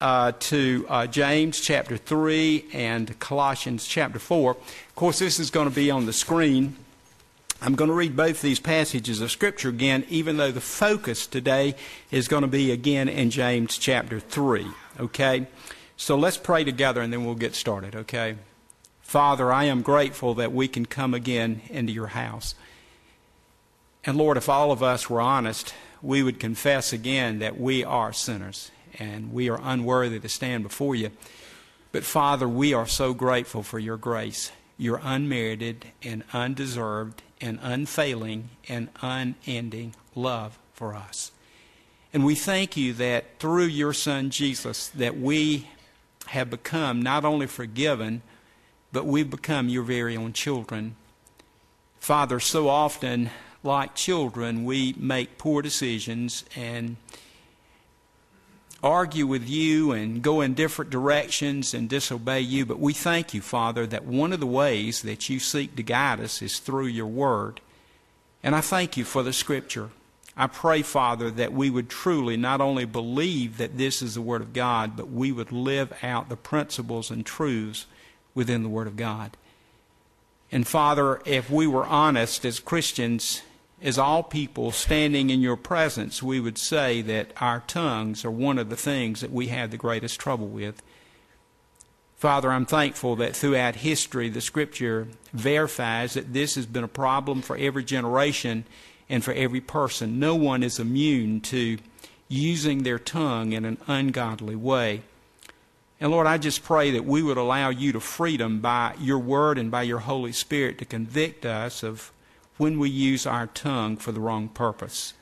uh, to uh, James chapter 3 and Colossians chapter 4. Of course, this is going to be on the screen. I'm going to read both these passages of Scripture again, even though the focus today is going to be again in James chapter 3. Okay? So let's pray together and then we'll get started, okay? Father, I am grateful that we can come again into your house. And Lord, if all of us were honest, we would confess again that we are sinners and we are unworthy to stand before you. But Father, we are so grateful for your grace, your unmerited and undeserved and unfailing and unending love for us. And we thank you that through your Son Jesus that we have become not only forgiven, but we've become your very own children. Father, so often, like children, we make poor decisions and argue with you and go in different directions and disobey you. But we thank you, Father, that one of the ways that you seek to guide us is through your word. And I thank you for the scripture. I pray, Father, that we would truly not only believe that this is the Word of God, but we would live out the principles and truths within the Word of God. And Father, if we were honest as Christians, as all people standing in your presence, we would say that our tongues are one of the things that we have the greatest trouble with. Father, I'm thankful that throughout history the Scripture verifies that this has been a problem for every generation and for every person. No one is immune to using their tongue in an ungodly way. And Lord, I just pray that we would allow you to freedom by your word and by your Holy Spirit to convict us of when we use our tongue for the wrong purpose.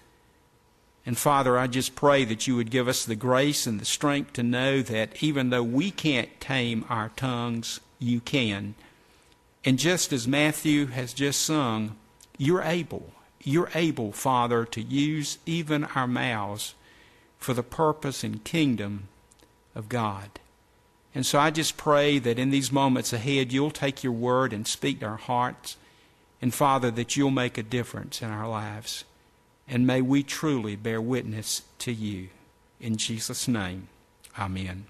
And Father, I just pray that you would give us the grace and the strength to know that even though we can't tame our tongues, you can. And just as Matthew has just sung, you're able. You're able, Father, to use even our mouths for the purpose and kingdom of God. And so I just pray that in these moments ahead, you'll take your word and speak to our hearts. And Father, that you'll make a difference in our lives. And may we truly bear witness to you. In Jesus' name, amen.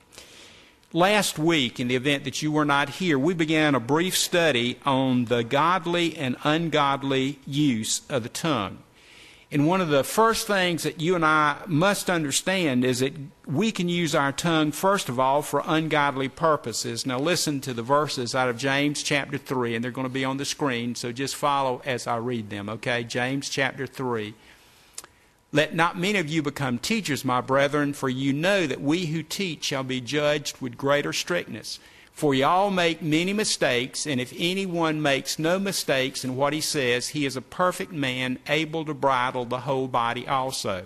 Last week, in the event that you were not here, we began a brief study on the godly and ungodly use of the tongue. And one of the first things that you and I must understand is that we can use our tongue, first of all, for ungodly purposes. Now, listen to the verses out of James chapter 3, and they're going to be on the screen, so just follow as I read them, okay? James chapter 3. Let not many of you become teachers, my brethren, for you know that we who teach shall be judged with greater strictness. For ye all make many mistakes, and if anyone makes no mistakes in what he says, he is a perfect man, able to bridle the whole body also.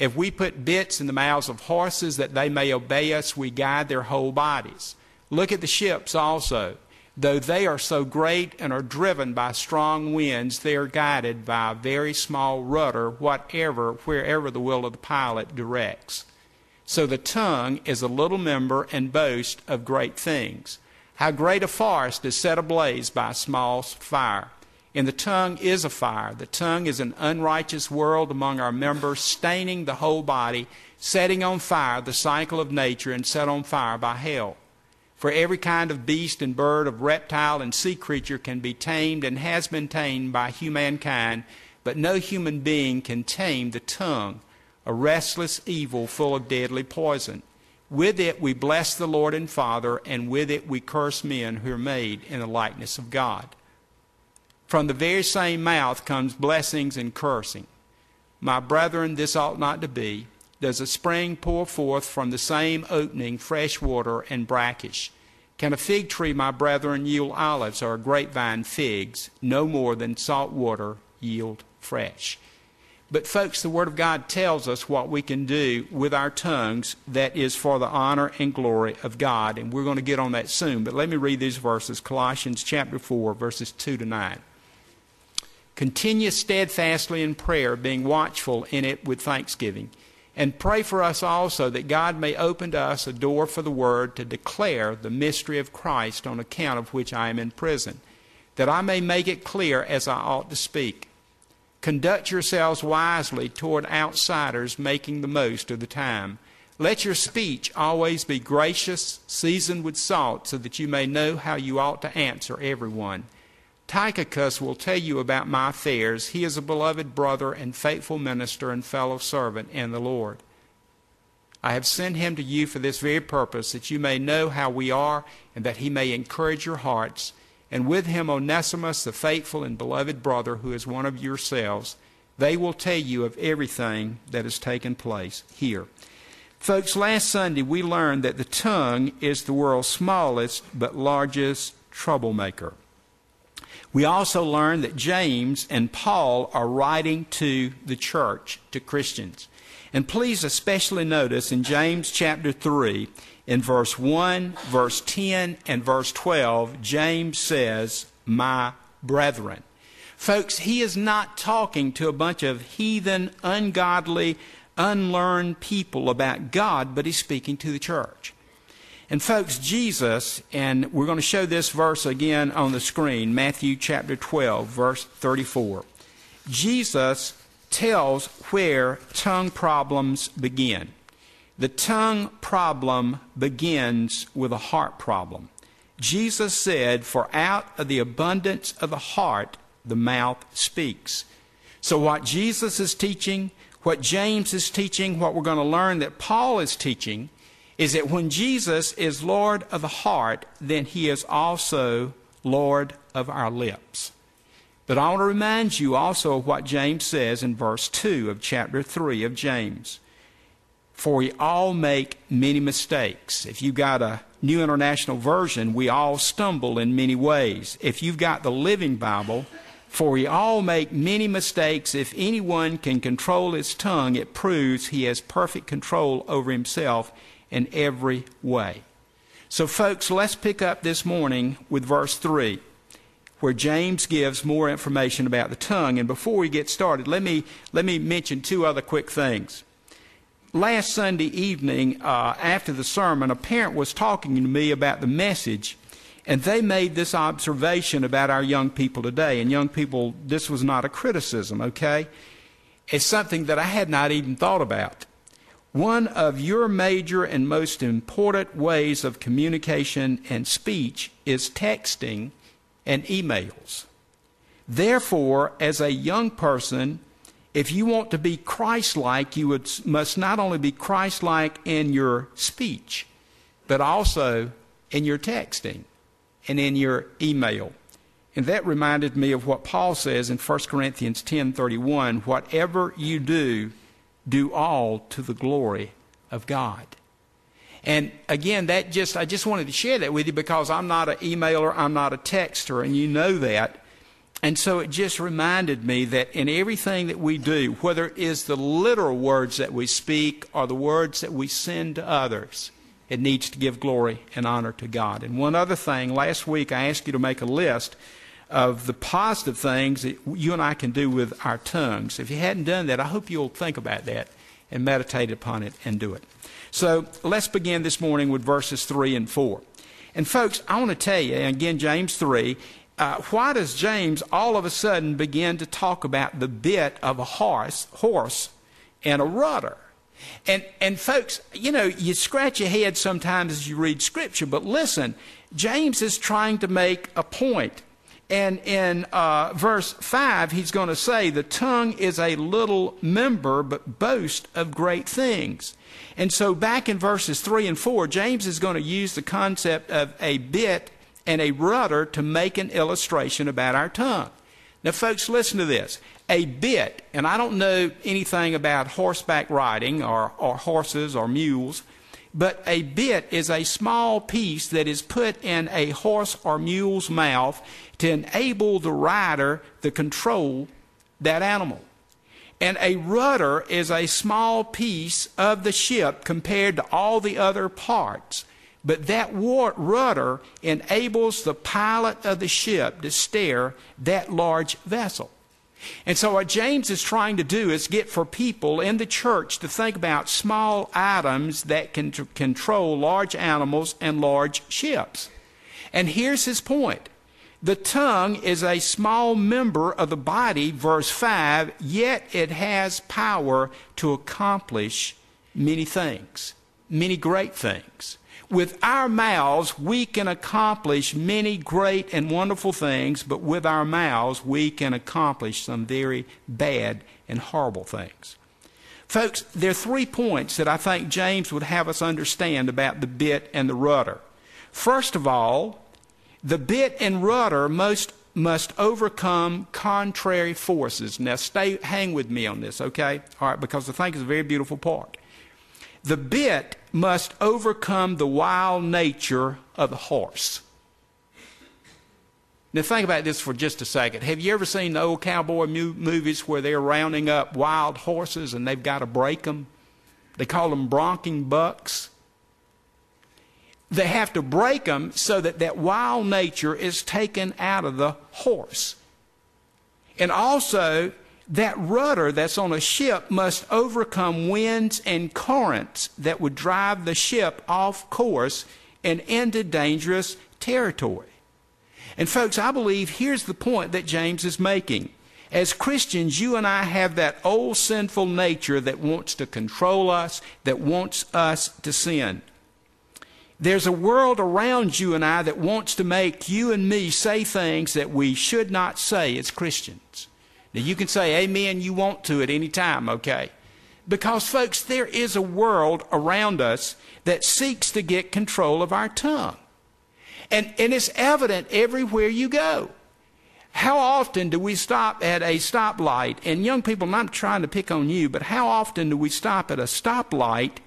If we put bits in the mouths of horses that they may obey us, we guide their whole bodies. Look at the ships also. Though they are so great and are driven by strong winds, they are guided by a very small rudder, whatever, wherever the will of the pilot directs. So the tongue is a little member and boast of great things. How great a forest is set ablaze by a small fire. And the tongue is a fire. The tongue is an unrighteous world among our members, staining the whole body, setting on fire the cycle of nature, and set on fire by hell. For every kind of beast and bird, of reptile and sea creature can be tamed and has been tamed by humankind, but no human being can tame the tongue a restless evil full of deadly poison. With it we bless the Lord and Father, and with it we curse men who are made in the likeness of God. From the very same mouth comes blessings and cursing. My brethren, this ought not to be. Does a spring pour forth from the same opening fresh water and brackish? Can a fig tree, my brethren, yield olives, or a grapevine figs? No more than salt water yield fresh. But, folks, the Word of God tells us what we can do with our tongues that is for the honor and glory of God. And we're going to get on that soon. But let me read these verses Colossians chapter 4, verses 2 to 9. Continue steadfastly in prayer, being watchful in it with thanksgiving. And pray for us also that God may open to us a door for the Word to declare the mystery of Christ on account of which I am in prison, that I may make it clear as I ought to speak. Conduct yourselves wisely toward outsiders, making the most of the time. Let your speech always be gracious, seasoned with salt, so that you may know how you ought to answer everyone. Tychicus will tell you about my affairs. He is a beloved brother and faithful minister and fellow servant in the Lord. I have sent him to you for this very purpose, that you may know how we are, and that he may encourage your hearts. And with him Onesimus, the faithful and beloved brother, who is one of yourselves. They will tell you of everything that has taken place here. Folks, last Sunday we learned that the tongue is the world's smallest but largest troublemaker. We also learned that James and Paul are writing to the church, to Christians. And please especially notice in James chapter 3, in verse 1, verse 10, and verse 12, James says, My brethren. Folks, he is not talking to a bunch of heathen, ungodly, unlearned people about God, but he's speaking to the church. And folks, Jesus, and we're going to show this verse again on the screen, Matthew chapter 12, verse 34. Jesus tells where tongue problems begin. The tongue problem begins with a heart problem. Jesus said, For out of the abundance of the heart, the mouth speaks. So, what Jesus is teaching, what James is teaching, what we're going to learn that Paul is teaching, is that when Jesus is Lord of the heart, then he is also Lord of our lips. But I want to remind you also of what James says in verse 2 of chapter 3 of James. For we all make many mistakes. If you've got a New International Version, we all stumble in many ways. If you've got the Living Bible, for we all make many mistakes. If anyone can control his tongue, it proves he has perfect control over himself in every way. So, folks, let's pick up this morning with verse 3, where James gives more information about the tongue. And before we get started, let me, let me mention two other quick things. Last Sunday evening, uh, after the sermon, a parent was talking to me about the message, and they made this observation about our young people today. And, young people, this was not a criticism, okay? It's something that I had not even thought about. One of your major and most important ways of communication and speech is texting and emails. Therefore, as a young person, if you want to be Christ like, you would, must not only be Christ like in your speech, but also in your texting and in your email. And that reminded me of what Paul says in 1 Corinthians 10:31, whatever you do, do all to the glory of God. And again, that just I just wanted to share that with you because I'm not an emailer, I'm not a texter, and you know that. And so it just reminded me that in everything that we do, whether it is the literal words that we speak or the words that we send to others, it needs to give glory and honor to God. And one other thing, last week I asked you to make a list of the positive things that you and I can do with our tongues. If you hadn't done that, I hope you'll think about that and meditate upon it and do it. So let's begin this morning with verses 3 and 4. And folks, I want to tell you, again, James 3, uh, why does James all of a sudden begin to talk about the bit of a horse, horse and a rudder? And, and folks, you know, you scratch your head sometimes as you read Scripture, but listen, James is trying to make a point. And in uh, verse 5, he's going to say, The tongue is a little member, but boast of great things. And so, back in verses 3 and 4, James is going to use the concept of a bit and a rudder to make an illustration about our tongue. Now, folks, listen to this. A bit, and I don't know anything about horseback riding or, or horses or mules, but a bit is a small piece that is put in a horse or mule's mouth to enable the rider to control that animal. And a rudder is a small piece of the ship compared to all the other parts. But that rudder enables the pilot of the ship to steer that large vessel. And so, what James is trying to do is get for people in the church to think about small items that can control large animals and large ships. And here's his point the tongue is a small member of the body, verse 5, yet it has power to accomplish many things. many great things. With our mouths, we can accomplish many great and wonderful things, but with our mouths, we can accomplish some very bad and horrible things. Folks, there are three points that I think James would have us understand about the bit and the rudder. First of all, the bit and rudder most must overcome contrary forces. Now, stay, hang with me on this, okay? All right, because I think it's a very beautiful part. The bit must overcome the wild nature of the horse. Now, think about this for just a second. Have you ever seen the old cowboy movies where they're rounding up wild horses and they've got to break them? They call them bronking bucks. They have to break them so that that wild nature is taken out of the horse. And also, that rudder that's on a ship must overcome winds and currents that would drive the ship off course and into dangerous territory. And, folks, I believe here's the point that James is making. As Christians, you and I have that old sinful nature that wants to control us, that wants us to sin. There's a world around you and I that wants to make you and me say things that we should not say as Christians. Now, you can say amen you want to at any time, okay? Because, folks, there is a world around us that seeks to get control of our tongue. And, and it's evident everywhere you go. How often do we stop at a stoplight? And young people, I'm not trying to pick on you, but how often do we stop at a stoplight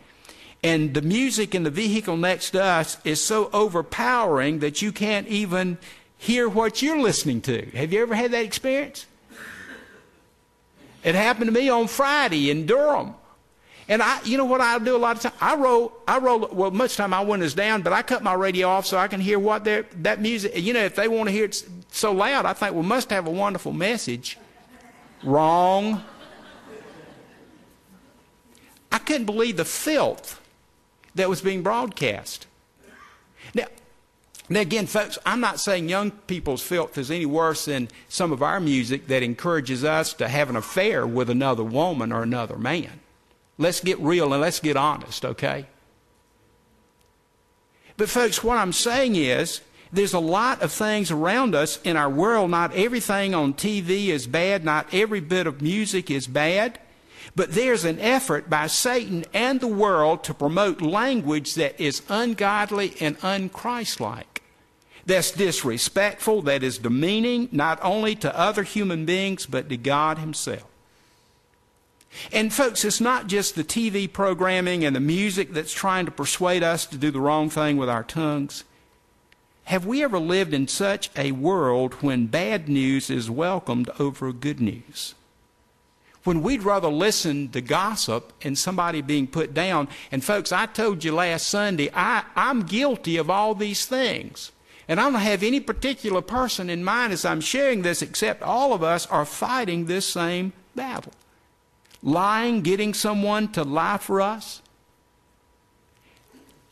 and the music in the vehicle next to us is so overpowering that you can't even hear what you're listening to? Have you ever had that experience? It happened to me on Friday in Durham. And I, you know what I do a lot of times? I roll, I roll, well, much time my windows down, but I cut my radio off so I can hear what they're, that music, you know, if they want to hear it so loud, I think we must have a wonderful message. Wrong. I couldn't believe the filth that was being broadcast. Now, now, again, folks, I'm not saying young people's filth is any worse than some of our music that encourages us to have an affair with another woman or another man. Let's get real and let's get honest, okay? But, folks, what I'm saying is there's a lot of things around us in our world. Not everything on TV is bad, not every bit of music is bad. But there's an effort by Satan and the world to promote language that is ungodly and unchristlike that's disrespectful, that is demeaning, not only to other human beings, but to God Himself. And, folks, it's not just the TV programming and the music that's trying to persuade us to do the wrong thing with our tongues. Have we ever lived in such a world when bad news is welcomed over good news? When we'd rather listen to gossip and somebody being put down. And, folks, I told you last Sunday, I, I'm guilty of all these things. And I don't have any particular person in mind as I'm sharing this, except all of us are fighting this same battle. Lying, getting someone to lie for us.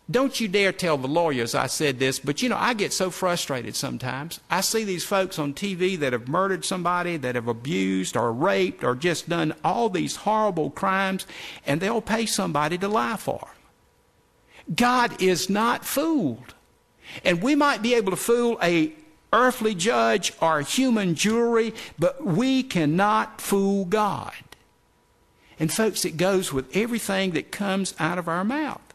Don't you dare tell the lawyers I said this, but you know, I get so frustrated sometimes. I see these folks on TV that have murdered somebody, that have abused or raped or just done all these horrible crimes, and they'll pay somebody to lie for them. God is not fooled. And we might be able to fool a earthly judge or human jury, but we cannot fool God. And folks, it goes with everything that comes out of our mouth.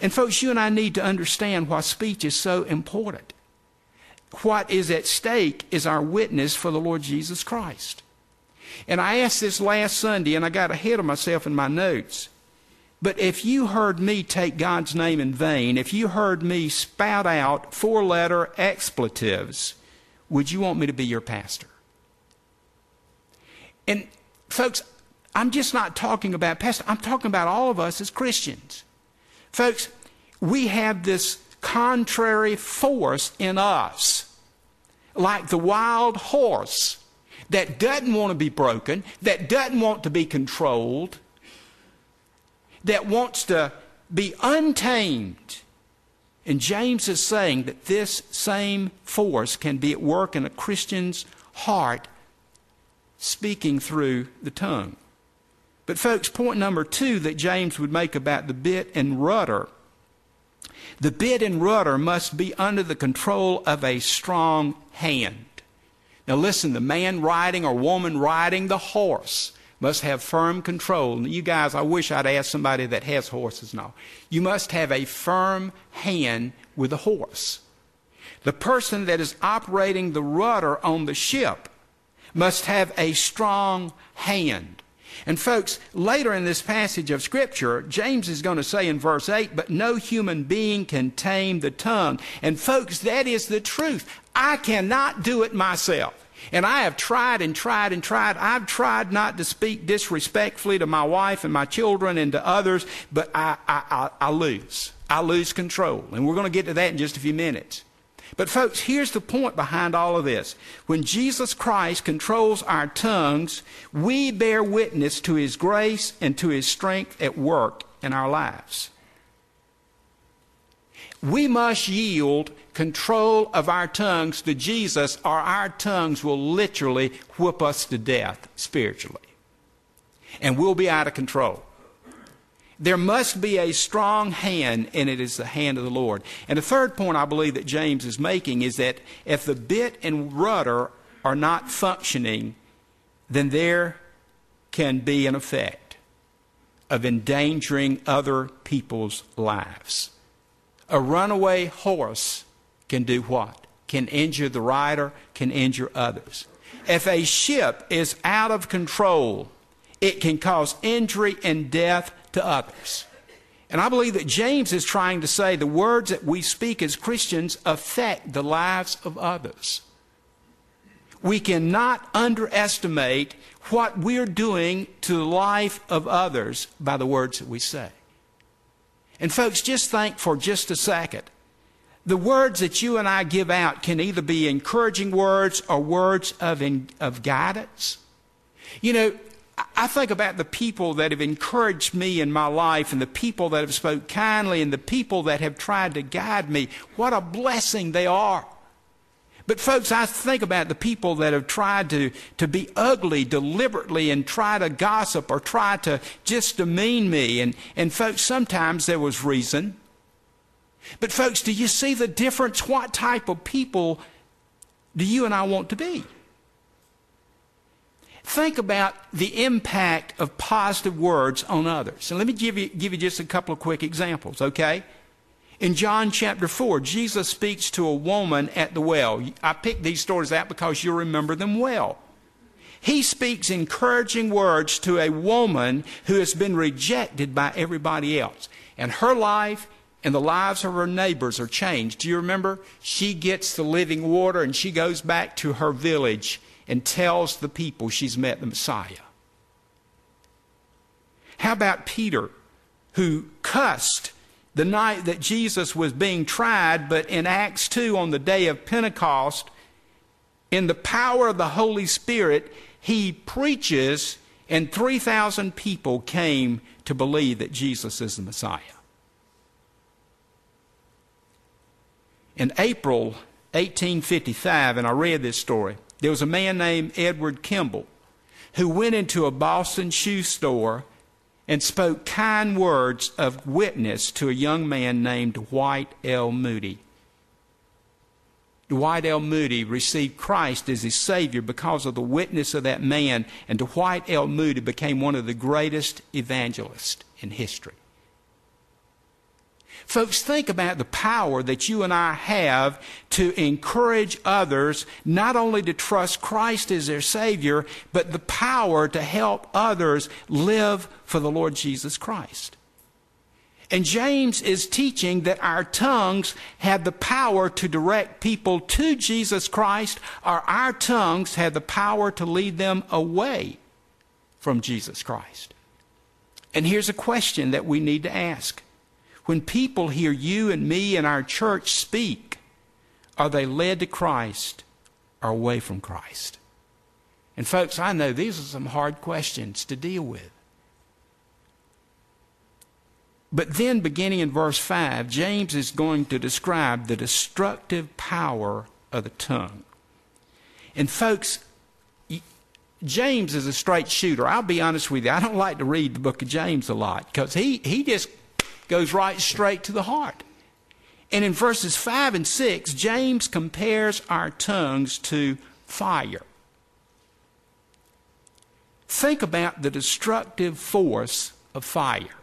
And folks, you and I need to understand why speech is so important. What is at stake is our witness for the Lord Jesus Christ. And I asked this last Sunday, and I got ahead of myself in my notes. But if you heard me take God's name in vain, if you heard me spout out four letter expletives, would you want me to be your pastor? And folks, I'm just not talking about pastor, I'm talking about all of us as Christians. Folks, we have this contrary force in us, like the wild horse that doesn't want to be broken, that doesn't want to be controlled that wants to be untamed. And James is saying that this same force can be at work in a Christian's heart, speaking through the tongue. But, folks, point number two that James would make about the bit and rudder the bit and rudder must be under the control of a strong hand. Now, listen, the man riding or woman riding the horse must have firm control. Now, You guys, I wish I'd asked somebody that has horses now. You must have a firm hand with the horse. The person that is operating the rudder on the ship must have a strong hand. And folks, later in this passage of Scripture, James is going to say in verse 8, but no human being can tame the tongue. And folks, that is the truth. I cannot do it myself. And I have tried and tried and tried. I've tried not to speak disrespectfully to my wife and my children and to others, but I, I, I, I lose. I lose control. And we're going to get to that in just a few minutes. But, folks, here's the point behind all of this. When Jesus Christ controls our tongues, we bear witness to His grace and to His strength at work in our lives. We must yield control of our tongues to Jesus, or our tongues will literally whip us to death spiritually. And we'll be out of control. There must be a strong hand, and it is the hand of the Lord. And the third point I believe that James is making is that if the bit and rudder are not functioning, then there can be an effect of endangering other people's lives. A runaway horse can do what? Can injure the rider, can injure others. If a ship is out of control, it can cause injury and death to others. And I believe that James is trying to say the words that we speak as Christians affect the lives of others. We cannot underestimate what we're doing to the life of others by the words that we say. And folks, just think for just a second. The words that you and I give out can either be encouraging words or words of, in, of guidance. You know, I think about the people that have encouraged me in my life and the people that have spoke kindly and the people that have tried to guide me. What a blessing they are. But folks, I think about the people that have tried to, to be ugly deliberately and try to gossip or try to just demean me. And, and folks, sometimes there was reason. But folks, do you see the difference? What type of people do you and I want to be? Think about the impact of positive words on others. And let me give you, give you just a couple of quick examples, okay? In John chapter 4, Jesus speaks to a woman at the well. I picked these stories out because you'll remember them well. He speaks encouraging words to a woman who has been rejected by everybody else. And her life and the lives of her neighbors are changed. Do you remember? She gets the living water and she goes back to her village and tells the people she's met the Messiah? How about Peter, who cussed the night that Jesus was being tried, but in Acts 2, on the day of Pentecost, in the power of the Holy Spirit, he preaches, and 3,000 people came to believe that Jesus is the Messiah. In April 1855, and I read this story, there was a man named Edward Kimball who went into a Boston shoe store and spoke kind words of witness to a young man named Dwight L. Moody. Dwight L. Moody received Christ as his Savior because of the witness of that man, and Dwight L. Moody became one of the greatest evangelists in history. Folks, think about the power that you and I have to encourage others not only to trust Christ as their Savior, but the power to help others live for the Lord Jesus Christ. And James is teaching that our tongues have the power to direct people to Jesus Christ, or our tongues have the power to lead them away from Jesus Christ. And here's a question that we need to ask when people hear you and me and our church speak, are they led to Christ or away from Christ? And, folks, I know these are some hard questions to deal with. But then, beginning in verse 5, James is going to describe the destructive power of the tongue. And, folks, James is a straight shooter. I'll be honest with you. I don't like to read the book of James a lot because he, he just goes right straight to the heart. And in verses 5 and 6, James compares our tongues to fire. Think about the destructive force of fire.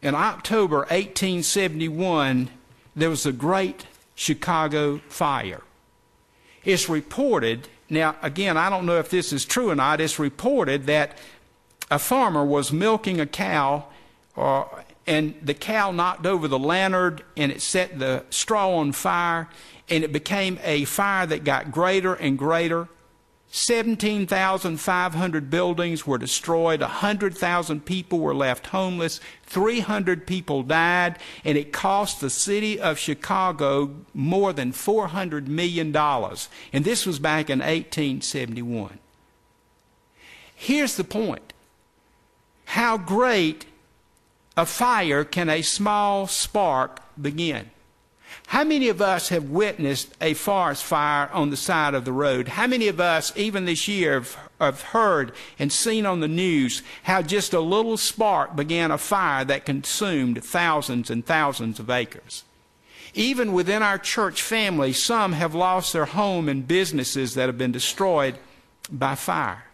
In October 1871, there was a great Chicago fire. It's reported, now again, I don't know if this is true or not, it's reported that a farmer was milking a cow uh, and the cow knocked over the lantern and it set the straw on fire and it became a fire that got greater and greater 17,500 buildings were destroyed, 100,000 people were left homeless, 300 people died, and it cost the city of Chicago more than $400 million. And this was back in 1871. Here's the point how great a fire can a small spark begin? How many of us have witnessed a forest fire on the side of the road? How many of us, even this year, have, have, heard and seen on the news how just a little spark began a fire that consumed thousands and thousands of acres? Even within our church family, some have lost their home and businesses that have been destroyed by fire.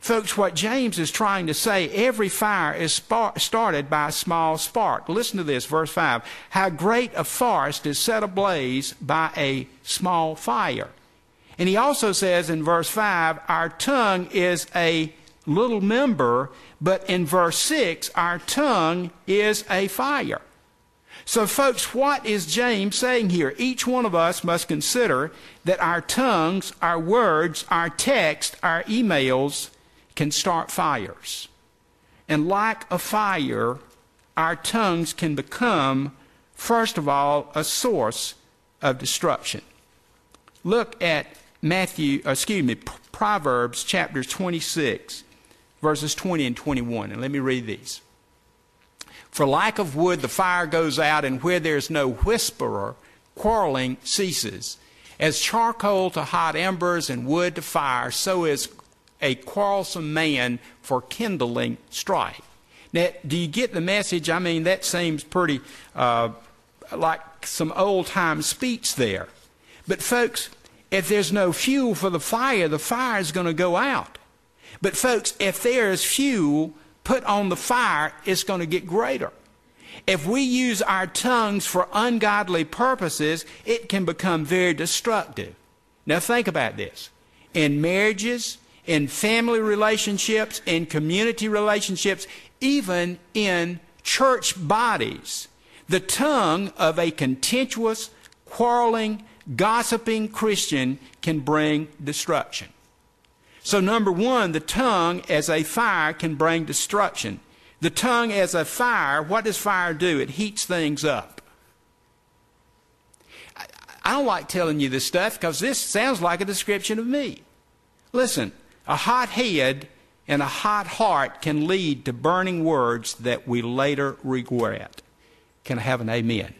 Folks, what James is trying to say, every fire is spark, started by a small spark. Listen to this, verse 5. How great a forest is set ablaze by a small fire. And he also says in verse 5, our tongue is a little member, but in verse 6, our tongue is a fire. So, folks, what is James saying here? Each one of us must consider that our tongues, our words, our text, our emails, can start fires. And like a fire, our tongues can become, first of all, a source of destruction. Look at Matthew, uh, excuse me, Proverbs chapter 26, verses 20 and 21. And let me read these. For lack of wood, the fire goes out, and where there's no whisperer, quarreling ceases. As charcoal to hot embers and wood to fire, so is a quarrelsome man for kindling strife. Now, do you get the message? I mean, that seems pretty uh, like some old time speech there. But, folks, if there's no fuel for the fire, the fire is going to go out. But, folks, if there is fuel put on the fire, it's going to get greater. If we use our tongues for ungodly purposes, it can become very destructive. Now, think about this. In marriages, in family relationships, in community relationships, even in church bodies. The tongue of a contentious, quarreling, gossiping Christian can bring destruction. So, number one, the tongue as a fire can bring destruction. The tongue as a fire, what does fire do? It heats things up. I don't like telling you this stuff because this sounds like a description of me. Listen, a hot head and a hot heart can lead to burning words that we later regret. Can I have an amen?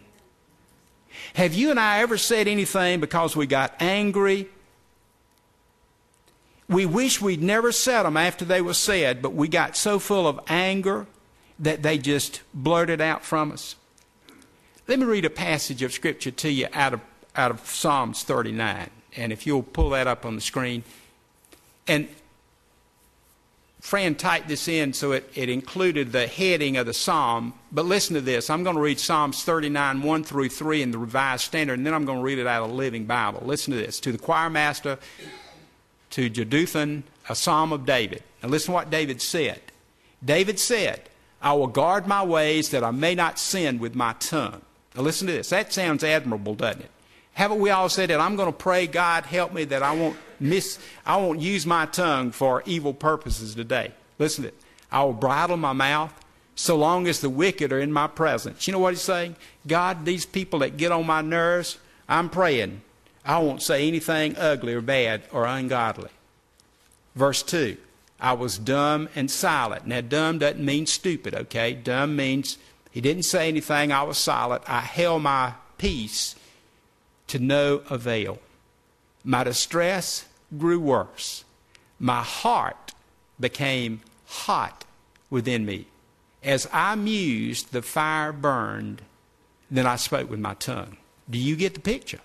Have you and I ever said anything because we got angry? We wish we'd never said them after they were said, but we got so full of anger that they just blurted out from us. Let me read a passage of Scripture to you out of, out of Psalms 39. And if you'll pull that up on the screen. And Fran typed this in so it, it included the heading of the psalm. But listen to this. I'm going to read Psalms 39, 1 through 3 in the Revised Standard, and then I'm going to read it out of the Living Bible. Listen to this. To the choir master, to Jeduthun, a psalm of David. Now listen to what David said. David said, I will guard my ways that I may not sin with my tongue. Now listen to this. That sounds admirable, doesn't it? Haven't we all said that? I'm going to pray, God, help me that I won't miss, I won't use my tongue for evil purposes today. Listen to it. I will bridle my mouth so long as the wicked are in my presence. You know what he's saying? God, these people that get on my nerves, I'm praying. I won't say anything ugly or bad or ungodly. Verse 2 I was dumb and silent. Now, dumb doesn't mean stupid, okay? Dumb means he didn't say anything. I was silent. I held my peace to no avail. My distress grew worse. My heart became hot within me. As I mused, the fire burned. Then I spoke with my tongue. Do you get the picture?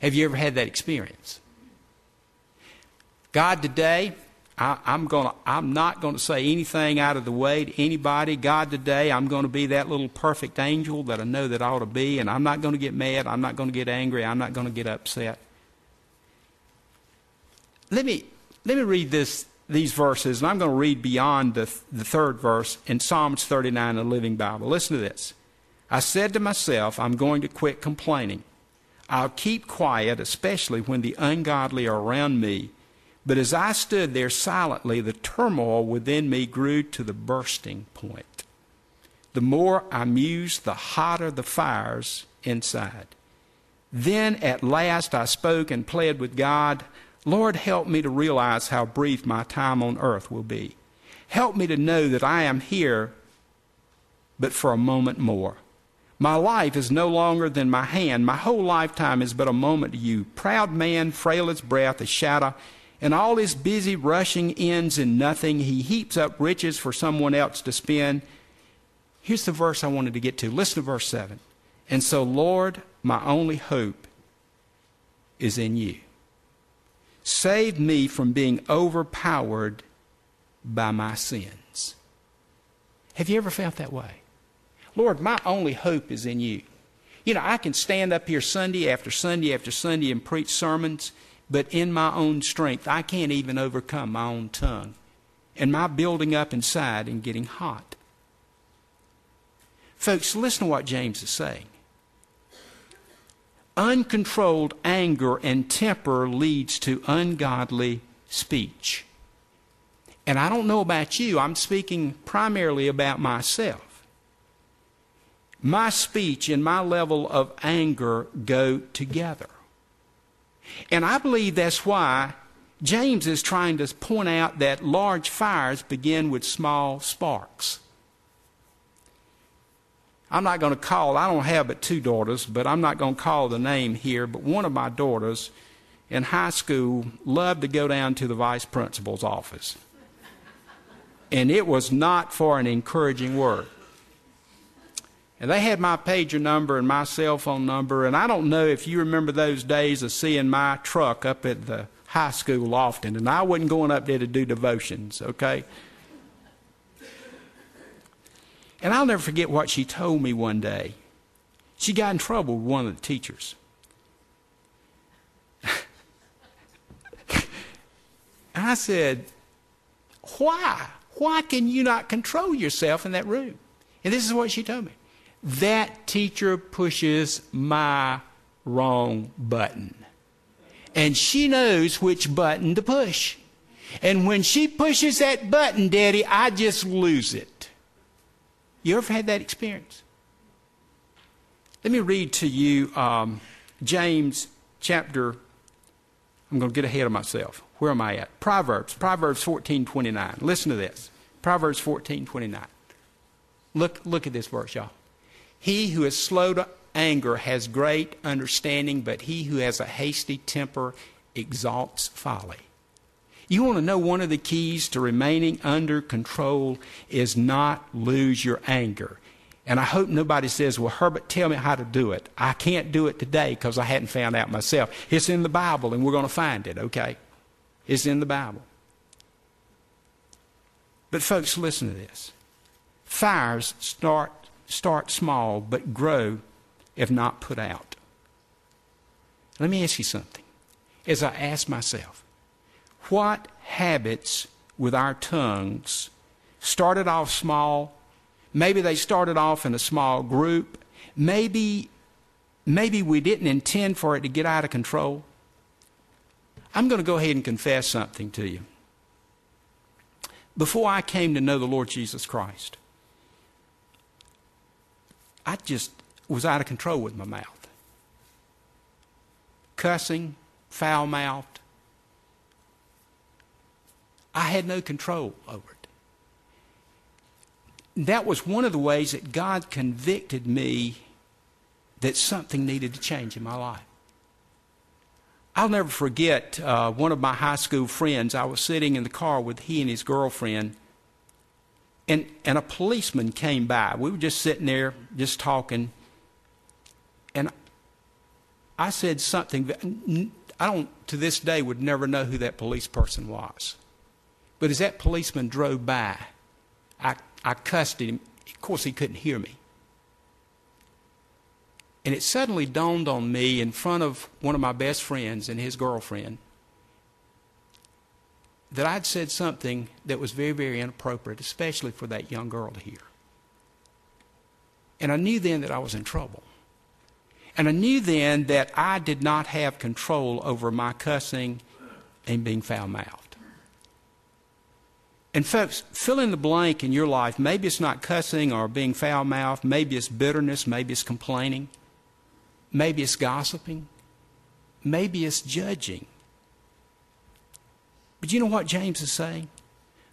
Have you ever had that experience? God, today, I, am gonna, I'm not going to say anything out of the way to anybody. God, today, I'm going to be that little perfect angel that I know that I ought to be, and I'm not going to get mad. I'm not going to get angry. I'm not going to get upset. Let me, let me read this, these verses, and I'm going to read beyond the, the third verse in Psalms 39 in the Living Bible. Listen to this. I said to myself, I'm going to quit complaining. I'll keep quiet, especially when the ungodly are around me. But as I stood there silently, the turmoil within me grew to the bursting point. The more I mused, the hotter the fires inside. Then at last I spoke and pled with God, Lord, help me to realize how brief my time on earth will be. Help me to know that I am here but for a moment more. My life is no longer than my hand. My whole lifetime is but a moment to you. Proud man, frail as breath, a shadow, and all his busy rushing ends in nothing. He heaps up riches for someone else to spend. Here's the verse I wanted to get to. Listen to verse 7. And so, Lord, my only hope is in you. Save me from being overpowered by my sins. Have you ever felt that way? Lord, my only hope is in you. You know, I can stand up here Sunday after Sunday after Sunday and preach sermons, but in my own strength, I can't even overcome my own tongue and my building up inside and getting hot. Folks, listen to what James is saying. Uncontrolled anger and temper leads to ungodly speech. And I don't know about you, I'm speaking primarily about myself my speech and my level of anger go together. And I believe that's why James is trying to point out that large fires begin with small sparks. I'm not going to call, I don't have but two daughters, but I'm not going to call the name here, but one of my daughters in high school loved to go down to the vice principal's office. And it was not for an encouraging word. And they had my pager number and my cell phone number. And I don't know if you remember those days of seeing my truck up at the high school often. And I wasn't going up there to do devotions, okay? And I'll never forget what she told me one day. She got in trouble with one of the teachers. and I said, Why? Why can you not control yourself in that room? And this is what she told me that teacher pushes my wrong button. And she knows which button to push. And when she pushes that button, Daddy, I just lose it. You ever had that experience? Let me read to you um, James chapter. I'm going to get ahead of myself. Where am I at? Proverbs. Proverbs 14:29. Listen to this. Proverbs 14:29. Look, look at this verse, y'all. He who is slow to anger has great understanding, but he who has a hasty temper exalts folly. You want to know one of the keys to remaining under control is not lose your anger. And I hope nobody says, Well, Herbert, tell me how to do it. I can't do it today because I hadn't found out myself. It's in the Bible, and we're going to find it, okay? It's in the Bible. But, folks, listen to this. Fires start start small but grow if not put out. Let me ask you something. As I ask myself, what habits with our tongues started off small? Maybe they started off in a small group. Maybe, maybe we didn't intend for it to get out of control. I'm going to go ahead and confess something to you. Before I came to know the Lord Jesus Christ, I just was out of control with my mouth. Cussing, foul mouthed. I had no control over it. That was one of the ways that God convicted me that something needed to change in my life. I'll never forget uh, one of my high school friends. I was sitting in the car with he and his girlfriend, and, and a policeman came by. We were just sitting there, just talking, and I said something that I don't, to this day, would never know who that police person was. But as that policeman drove by, I, I cussed at him. Of course, he couldn't hear me. And it suddenly dawned on me in front of one of my best friends and his girlfriend that I'd said something that was very, very inappropriate, especially for that young girl to hear. And I knew then that I was in trouble. And I knew then that I did not have control over my cussing and being foul mouthed. And folks, fill in the blank in your life. Maybe it's not cussing or being foul mouthed. Maybe it's bitterness. Maybe it's complaining. Maybe it's gossiping. Maybe it's judging. But you know what James is saying?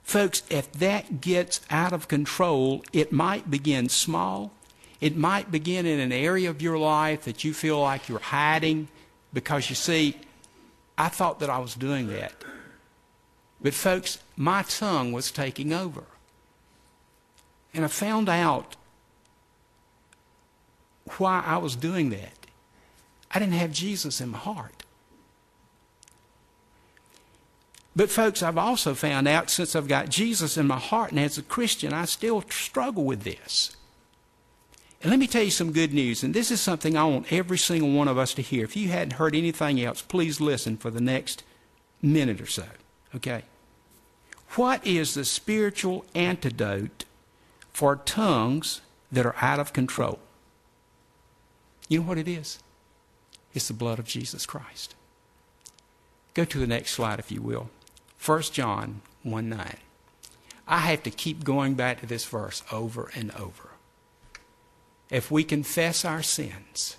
Folks, if that gets out of control, it might begin small. It might begin in an area of your life that you feel like you're hiding because you see, I thought that I was doing that. But, folks, my tongue was taking over. And I found out why I was doing that. I didn't have Jesus in my heart. But, folks, I've also found out since I've got Jesus in my heart, and as a Christian, I still struggle with this. And let me tell you some good news, and this is something I want every single one of us to hear. If you hadn't heard anything else, please listen for the next minute or so. Okay? What is the spiritual antidote for tongues that are out of control? You know what it is? It's the blood of Jesus Christ. Go to the next slide, if you will. 1 John 1 9. I have to keep going back to this verse over and over. If we confess our sins,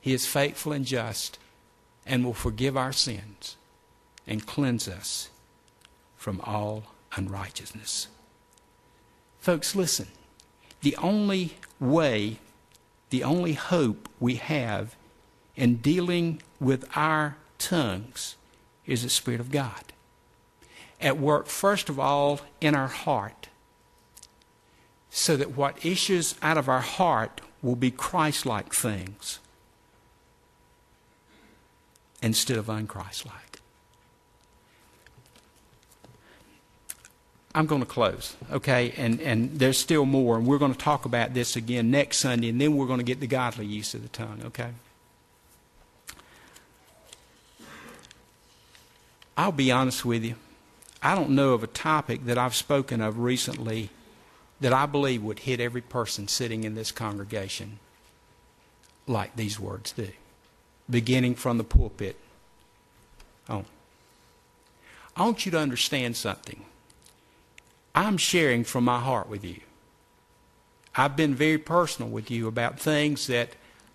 He is faithful and just and will forgive our sins and cleanse us from all unrighteousness. Folks, listen. The only way, the only hope we have in dealing with our tongues is the Spirit of God. At work, first of all, in our heart, so that what issues out of our heart will be Christ like things instead of unchristlike. I'm going to close, okay? And, and there's still more, and we're going to talk about this again next Sunday, and then we're going to get the godly use of the tongue, okay? I'll be honest with you. I don't know of a topic that I've spoken of recently that I believe would hit every person sitting in this congregation like these words do, beginning from the pulpit on. I want you to understand something. I'm sharing from my heart with you. I've been very personal with you about things that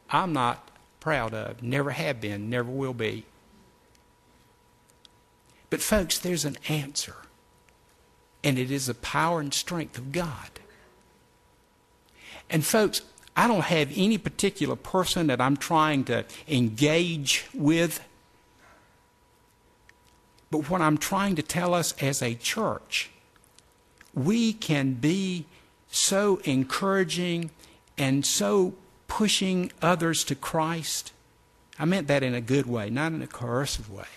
I'm not proud of, never have been, never will be. But, folks, there's an answer, and it is the power and strength of God. And, folks, I don't have any particular person that I'm trying to engage with. But what I'm trying to tell us as a church, we can be so encouraging and so pushing others to Christ. I meant that in a good way, not in a coercive way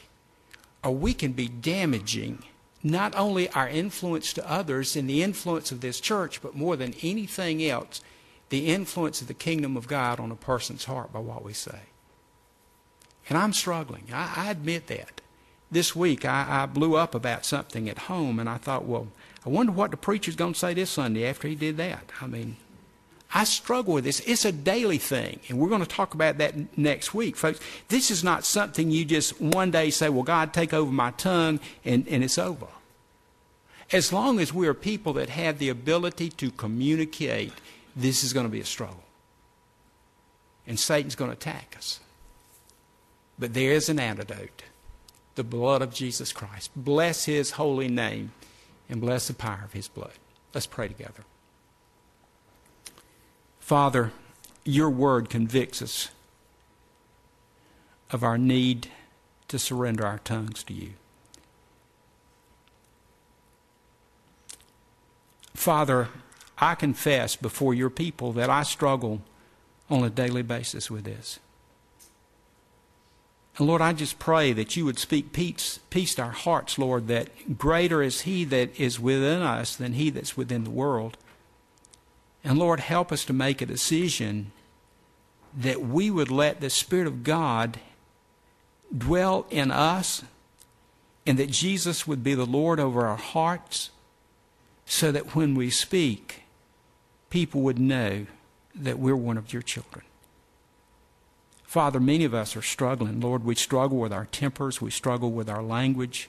or we can be damaging not only our influence to others and the influence of this church, but more than anything else, the influence of the kingdom of God on a person's heart by what we say. And I'm struggling. I, I admit that. This week I, I blew up about something at home, and I thought, well, I wonder what the preacher's going to say this Sunday after he did that. I mean, I struggle with this. It's a daily thing, and we're going to talk about that next week, folks. This is not something you just one day say, Well, God, take over my tongue, and, and it's over. As long as we are people that have the ability to communicate, this is going to be a struggle. And Satan's going to attack us. But there is an antidote the blood of Jesus Christ. Bless his holy name and bless the power of his blood. Let's pray together. Father, your word convicts us of our need to surrender our tongues to you. Father, I confess before your people that I struggle on a daily basis with this. And Lord, I just pray that you would speak peace, peace to our hearts, Lord, that greater is He that is within us than He that's within the world. And Lord, help us to make a decision that we would let the Spirit of God dwell in us and that Jesus would be the Lord over our hearts so that when we speak, people would know that we're one of your children. Father, many of us are struggling. Lord, we struggle with our tempers, we struggle with our language.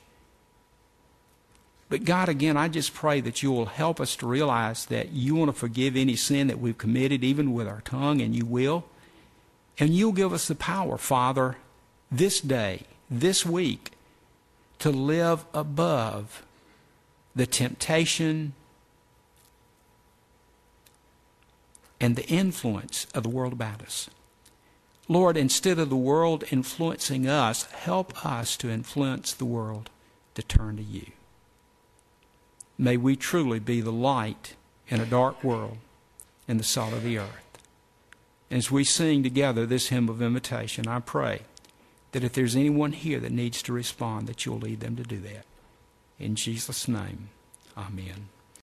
But God, again, I just pray that you will help us to realize that you want to forgive any sin that we've committed, even with our tongue, and you will. And you'll give us the power, Father, this day, this week, to live above the temptation and the influence of the world about us. Lord, instead of the world influencing us, help us to influence the world to turn to you. May we truly be the light in a dark world and the salt of the earth. As we sing together this hymn of invitation, I pray that if there's anyone here that needs to respond, that you'll lead them to do that. In Jesus' name, amen.